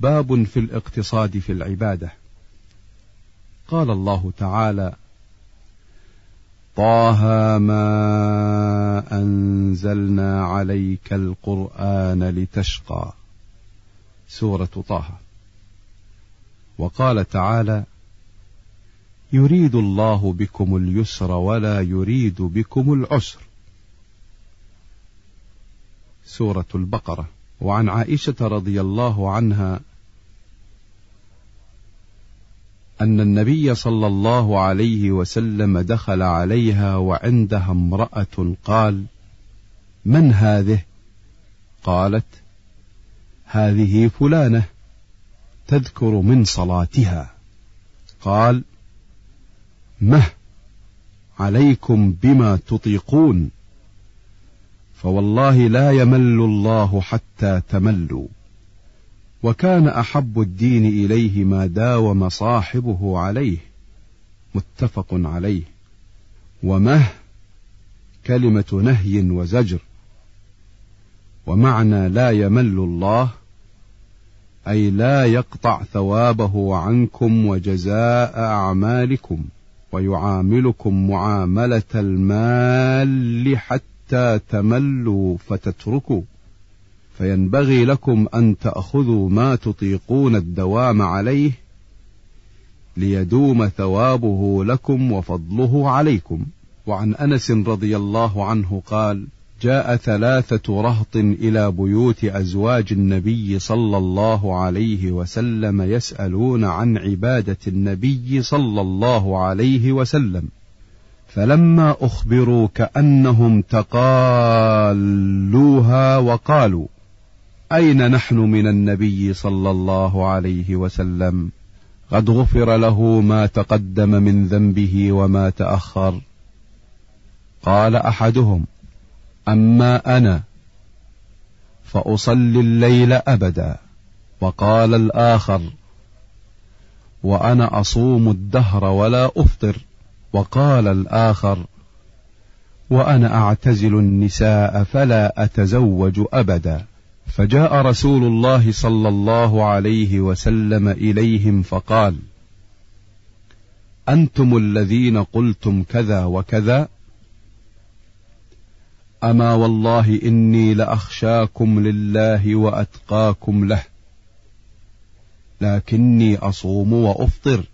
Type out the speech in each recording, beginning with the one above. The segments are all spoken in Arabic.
باب في الاقتصاد في العبادة. قال الله تعالى طه ما أنزلنا عليك القرآن لتشقى. سورة طه. وقال تعالى يريد الله بكم اليسر ولا يريد بكم العسر. سورة البقرة. وعن عائشة رضي الله عنها أن النبي صلى الله عليه وسلم دخل عليها وعندها امرأة قال من هذه؟ قالت هذه فلانة تذكر من صلاتها. قال مه عليكم بما تطيقون فوالله لا يمل الله حتى تملوا. وكان أحب الدين إليه ما داوم صاحبه عليه متفق عليه. ومه كلمة نهي وزجر. ومعنى لا يمل الله أي لا يقطع ثوابه عنكم وجزاء أعمالكم ويعاملكم معاملة المال حتى تملوا فتتركوا. فينبغي لكم أن تأخذوا ما تطيقون الدوام عليه ليدوم ثوابه لكم وفضله عليكم. وعن أنس رضي الله عنه قال جاء ثلاثة رهط إلى بيوت أزواج النبي صلى الله عليه وسلم يسألون عن عبادة النبي صلى الله عليه وسلم فلما أخبروا كأنهم تقالوها وقالوا أين نحن من النبي صلى الله عليه وسلم؟ قد غفر له ما تقدم من ذنبه وما تأخر. قال أحدهم أما أنا فأصلي الليل أبدا وقال الآخر وأنا أصوم الدهر ولا أفطر وقال الآخر وأنا أعتزل النساء فلا أتزوج أبدا. فجاء رسول الله صلى الله عليه وسلم إليهم فقال أنتم الذين قلتم كذا وكذا؟ أما والله إني لأخشاكم لله وأتقاكم له لكني أصوم وأفطر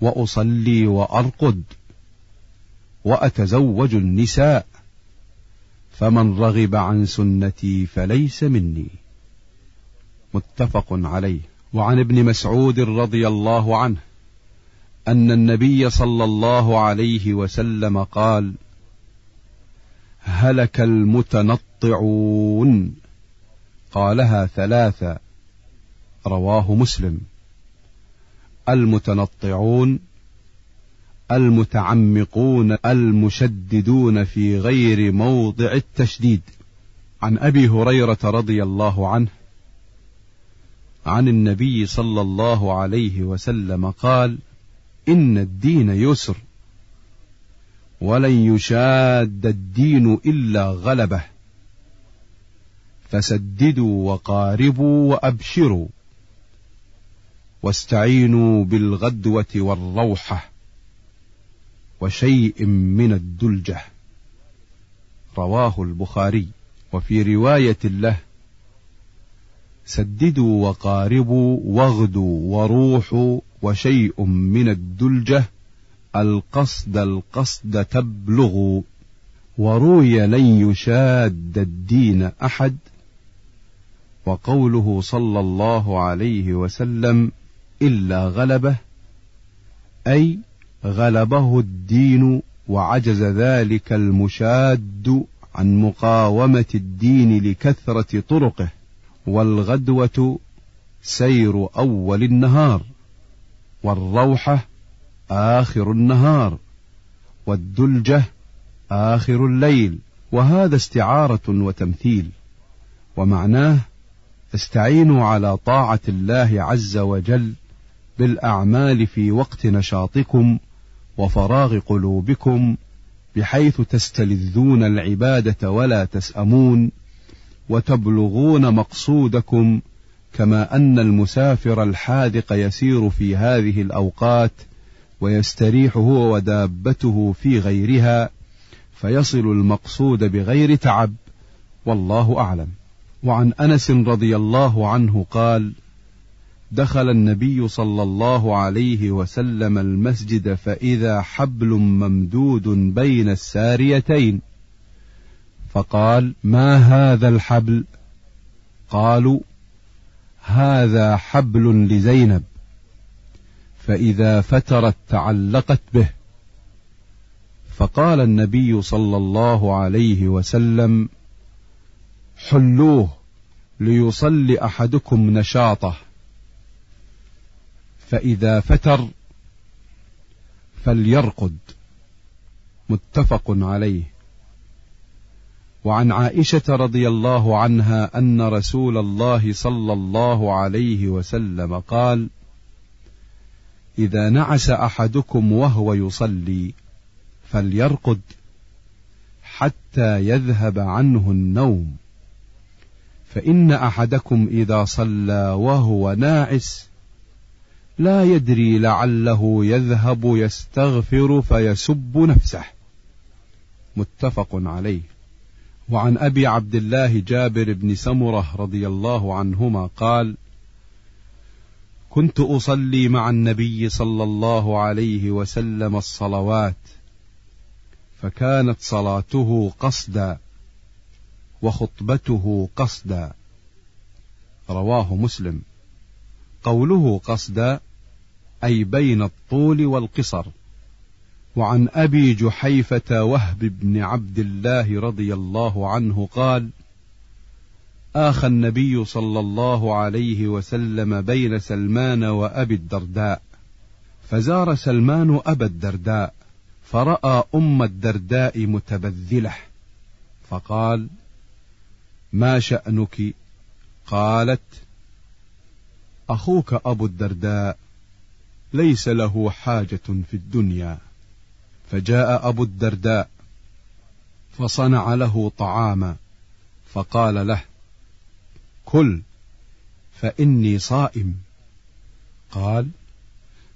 وأصلي وأرقد وأتزوج النساء فمن رغب عن سنتي فليس مني. متفق عليه. وعن ابن مسعود رضي الله عنه أن النبي صلى الله عليه وسلم قال هلك المتنطعون. قالها ثلاثة. رواه مسلم. المتنطعون المتعمقون المشددون في غير موضع التشديد. عن أبي هريرة رضي الله عنه عن النبي صلى الله عليه وسلم قال إن الدين يسر ولن يشاد الدين إلا غلبه. فسددوا وقاربوا وأبشروا واستعينوا بالغدوة والروحة وشيء من الدلجة. رواه البخاري. وفي رواية له سددوا وقاربوا واغدوا وروحوا وشيء من الدلجة القصد القصد تبلغوا وروي لن يشاد الدين أحد. وقوله صلى الله عليه وسلم إلا غلبه أي غلبه الدين وعجز ذلك المشاد عن مقاومة الدين لكثرة طرقه. والغدوة سير أول النهار والروحه آخر النهار والدلجة آخر الليل وهذا استعارة وتمثيل. ومعناه استعينوا على طاعة الله عز وجل بالأعمال في وقت نشاطكم وفراغ قلوبكم بحيث تستلذون العبادة ولا تسأمون. وتبلغون مقصودكم كما أن المسافر الحاذق يسير في هذه الأوقات ويستريح هو ودابته في غيرها فيصل المقصود بغير تعب والله أعلم. وعن أنس رضي الله عنه قال دخل النبي صلى الله عليه وسلم المسجد فإذا حبل ممدود بين الساريتين فقال ما هذا الحبل؟ قالوا هذا حبل لزينب. فإذا فترت تعلقت به. فقال النبي صلى الله عليه وسلم حلوة ليصلي أحدكم نشاطه. فإذا فتر فليرقد. متفق عليه. وعن عائشة رضي الله عنها أن رسول الله صلى الله عليه وسلم قال: إذا نعس أحدكم وهو يصلي فليرقد حتى يذهب عنه النوم. فإن أحدكم إذا صلى وهو ناعس لا يدري لعله يذهب يستغفر فيسب نفسه. متفق عليه. وعن أبي عبد الله جابر بن سمرة رضي الله عنهما قال كنت أصلي مع النبي صلى الله عليه وسلم الصلوات فكانت صلاته قصدا وخطبته قصدا. رواه مسلم. قوله قصدا أي بين الطول والقصر. وعن أبي جحيفة وهب بن عبد الله رضي الله عنه قال آخى النبي صلى الله عليه وسلم بين سلمان وأبي الدرداء فزار سلمان أبا الدرداء فرأى أم الدرداء متبذلة فقال ما شأنك؟ قالت أخوك أبو الدرداء ليس له حاجة في الدنيا. فجاء أبو الدرداء فصنع له طعاما فقال له كل فإني صائم. قال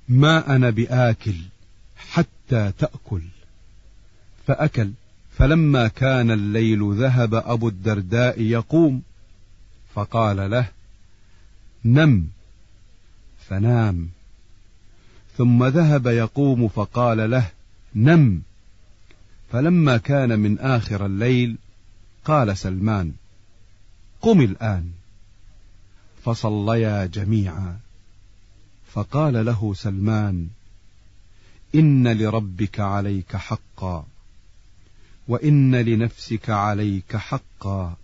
ما أنا بآكل حتى تأكل. فأكل فلما كان الليل ذهب أبو الدرداء يقوم فقال له نم. فنام. ثم ذهب يقوم فقال له نم. فلما كان من آخر الليل قال سلمان قم الآن. فصليا جميعا. فقال له سلمان إن لربك عليك حقا وإن لنفسك عليك حقا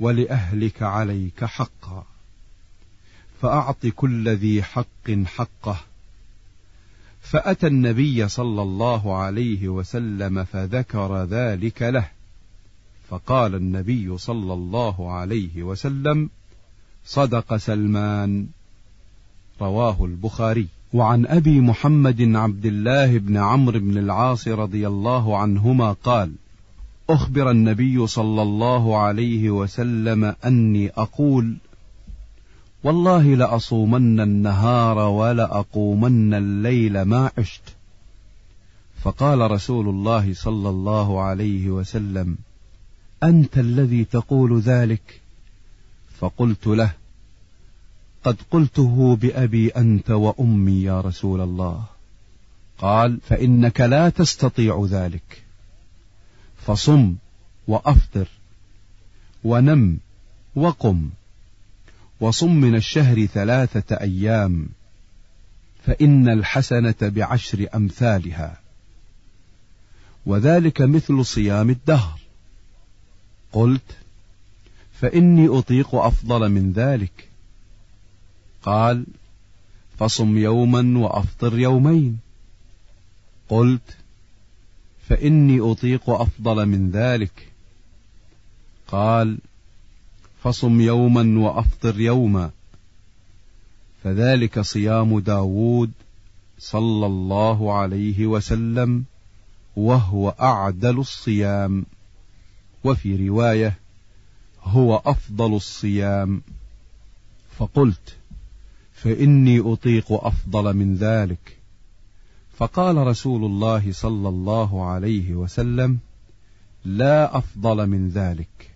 ولأهلك عليك حقا. فأعط كل ذي حق حقه. فأتى النبي صلى الله عليه وسلم فذكر ذلك له. فقال النبي صلى الله عليه وسلم صدق سلمان. رواه البخاري. وعن أبي محمد عبد الله بن عمرو بن العاص رضي الله عنهما قال أخبر النبي صلى الله عليه وسلم أني أقول والله لأصومن النهار ولأقومن الليل ما عشت. فقال رسول الله صلى الله عليه وسلم أنت الذي تقول ذلك؟ فقلت له قد قلته بأبي أنت وأمي يا رسول الله. قال فإنك لا تستطيع ذلك. فصم وأفطر ونم وقم. وصم من الشهر ثلاثة أيام فإن الحسنة بعشر أمثالها وذلك مثل صيام الدهر. قلت فإني أطيق أفضل من ذلك. قال فصم يوما وأفطر يومين. قلت فإني أطيق أفضل من ذلك. قال فصم يوما وأفطر يوما. فذلك صيام داود صلى الله عليه وسلم وهو أعدل الصيام. وفي رواية هو أفضل الصيام. فقلت فإني أطيق أفضل من ذلك. فقال رسول الله صلى الله عليه وسلم لا أفضل من ذلك.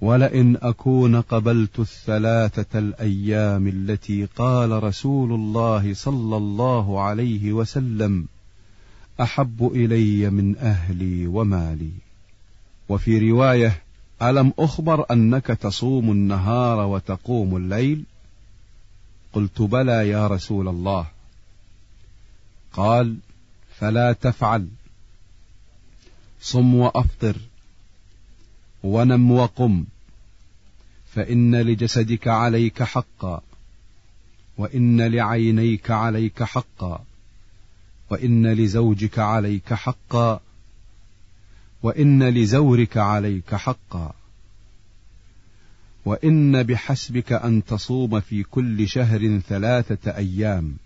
ولئن أكون قبلت الثلاثة الأيام التي قال رسول الله صلى الله عليه وسلم أحب إلي من أهلي ومالي. وفي رواية ألم أخبر أنك تصوم النهار وتقوم الليل؟ قلت بلى يا رسول الله. قال فلا تفعل. صم وأفطر. ونم وقم فإن لجسدك عليك حقا وإن لعينيك عليك حقا وإن لزوجك عليك حقا وإن لزورك عليك حقا. وإن بحسبك أن تصوم في كل شهر ثلاثة أيام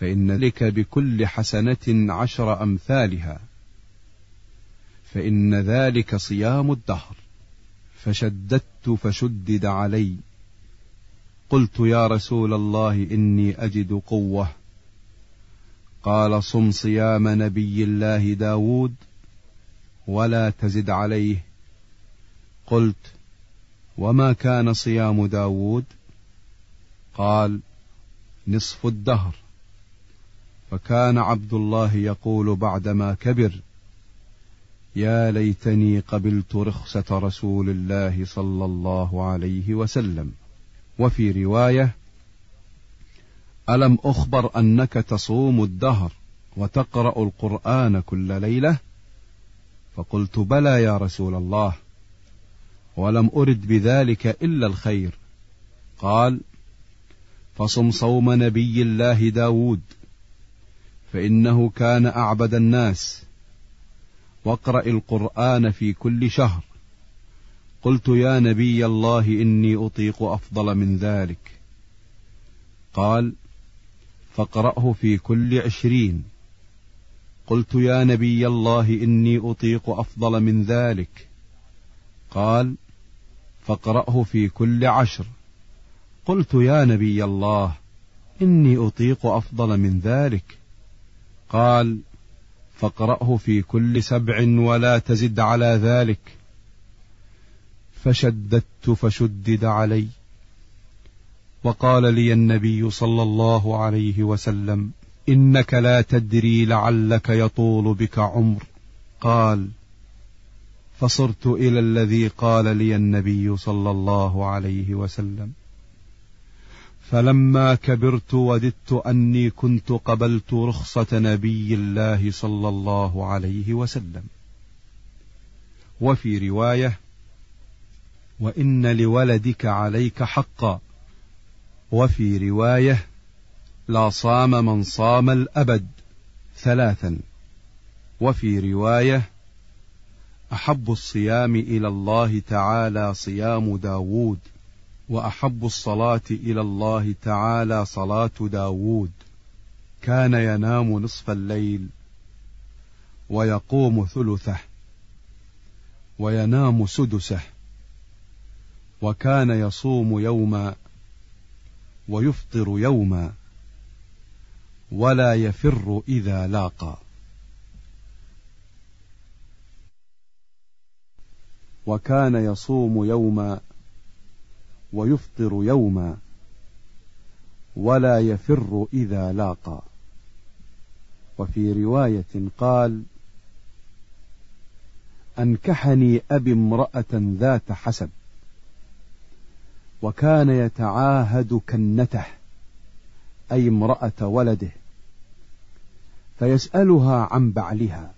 فإن لك بكل حسنة عشر أمثالها. فإن ذلك صيام الدهر. فشددت فشدد علي. قلت يا رسول الله إني أجد قوة. قال صم صيام نبي الله داود ولا تزد عليه. قلت وما كان صيام داود؟ قال نصف الدهر. فكان عبد الله يقول بعدما كبر يا ليتني قبلت رخصة رسول الله صلى الله عليه وسلم. وفي رواية ألم أخبر أنك تصوم الدهر وتقرأ القرآن كل ليلة؟ فقلت بلى يا رسول الله ولم أرد بذلك إلا الخير. قال فصم صوم نبي الله داود فإنه كان أعبد الناس. واقرأ القرآن في كل شهر. قلت يا نبي الله إني أطيق أفضل من ذلك. قال فاقرأه في كل عشرين. قلت يا نبي الله إني أطيق أفضل من ذلك. قال فاقرأه في كل عشر. قلت يا نبي الله إني أطيق أفضل من ذلك. قال فاقرأه في كل سبع ولا تزد على ذلك. فشددت فشدد علي. وقال لي النبي صلى الله عليه وسلم إنك لا تدري لعلك يطول بك عمر. قال فصرت إلى الذي قال لي النبي صلى الله عليه وسلم. فلما كبرت وددت أني كنت قبلت رخصة نبي الله صلى الله عليه وسلم. وفي رواية وإن لولدك عليك حقا. وفي رواية لا صام من صام الأبد ثلاثا. وفي رواية أحب الصيام إلى الله تعالى صيام داود وأحب الصلاة إلى الله تعالى صلاة داود كان ينام نصف الليل ويقوم ثلثه وينام سدسه وكان يصوم يوما ويفطر يوما ولا يفر إذا لاقى. وكان يصوم يوما ويفطر يوما ولا يفر إذا لاقى. وفي رواية قال أنكحني أبي امرأة ذات حسب وكان يتعاهد كنته أي امرأة ولده فيسألها عن بعلها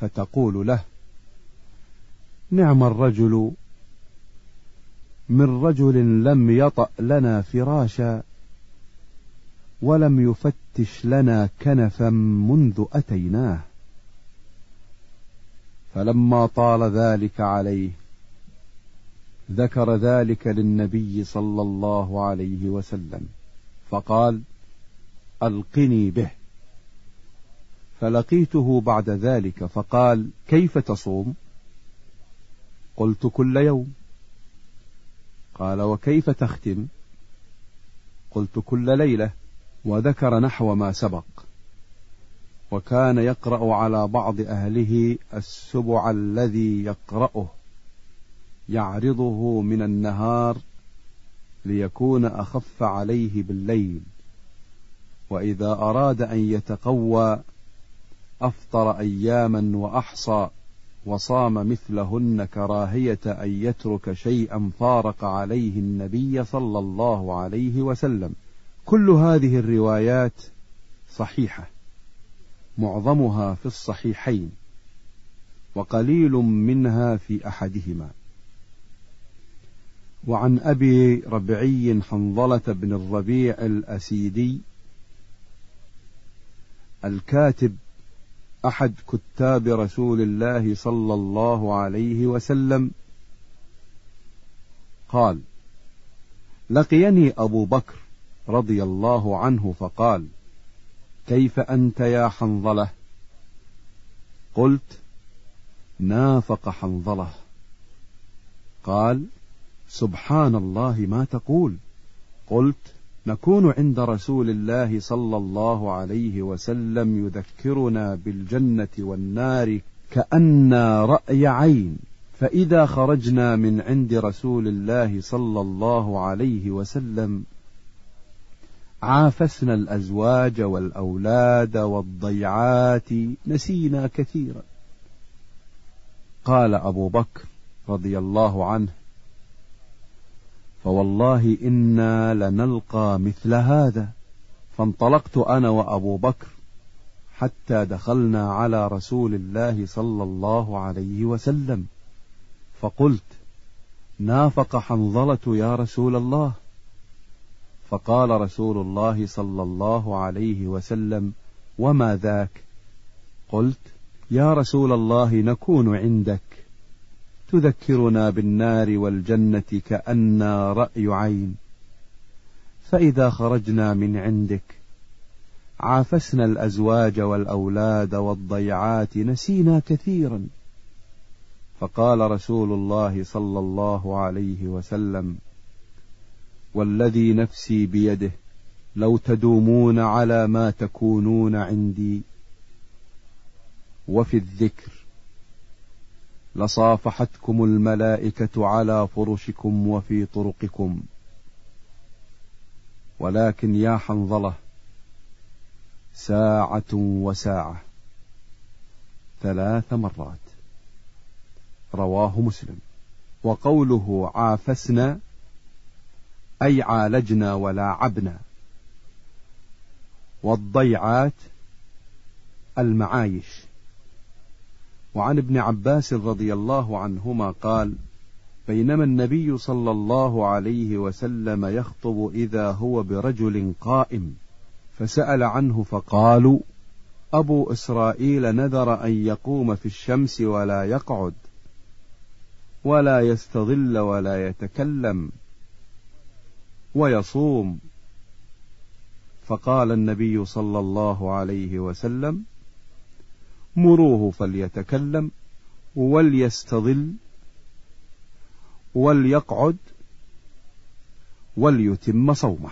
فتقول له نعم الرجل من رجل لم يطأ لنا فراشا ولم يفتش لنا كنفا منذ أتيناه. فلما طال ذلك عليه ذكر ذلك للنبي صلى الله عليه وسلم فقال ألقني به. فلقيته بعد ذلك فقال كيف تصوم؟ قلت كل يوم. قال وكيف تختم؟ قلت كل ليلة. وذكر نحو ما سبق. وكان يقرأ على بعض أهله السبع الذي يقرأه يعرضه من النهار ليكون أخف عليه بالليل. وإذا أراد أن يتقوى أفطر أياما وأحصى. وصام مثلهن كراهية أن يترك شيئا فارق عليه النبي صلى الله عليه وسلم. كل هذه الروايات صحيحة. معظمها في الصحيحين. وقليل منها في أحدهما. وعن أبي ربعي حنظلة بن الربيع الأسيدي الكاتب أحد كتاب رسول الله صلى الله عليه وسلم. قال لقيني أبو بكر رضي الله عنه فقال كيف أنت يا حنظلة؟ قلت نافق حنظلة. قال سبحان الله ما تقول. قلت نكون عند رسول الله صلى الله عليه وسلم يذكرنا بالجنة والنار كأن رأي عين. فإذا خرجنا من عند رسول الله صلى الله عليه وسلم عافسنا الأزواج والأولاد والضيعات نسينا كثيرا. قال أبو بكر رضي الله عنه فوالله إنا لنلقى مثل هذا. فانطلقت أنا وأبو بكر حتى دخلنا على رسول الله صلى الله عليه وسلم. فقلت نافق حنظلة يا رسول الله. فقال رسول الله صلى الله عليه وسلم وما ذاك؟ قلت يا رسول الله نكون عندك. تذكرنا بالنار والجنة كأنا رأي عين. فإذا خرجنا من عندك عافسنا الأزواج والأولاد والضيعات نسينا كثيرا. فقال رسول الله صلى الله عليه وسلم والذي نفسي بيده لو تدومون على ما تكونون عندي. وفي الذكر لصافحتكم الملائكة على فرشكم وفي طرقكم. ولكن يا حنظلة ساعة وساعة ثلاث مرات. رواه مسلم. وقوله عافسنا أي عالجنا ولاعبنا. والضيعات المعايش. وعن ابن عباس رضي الله عنهما قال بينما النبي صلى الله عليه وسلم يخطب إذا هو برجل قائم فسأل عنه فقالوا أبو إسرائيل نذر أن يقوم في الشمس ولا يقعد ولا يستظل ولا يتكلم ويصوم. فقال النبي صلى الله عليه وسلم مروه فليتكلم وليستظل وليقعد وليتم صومه.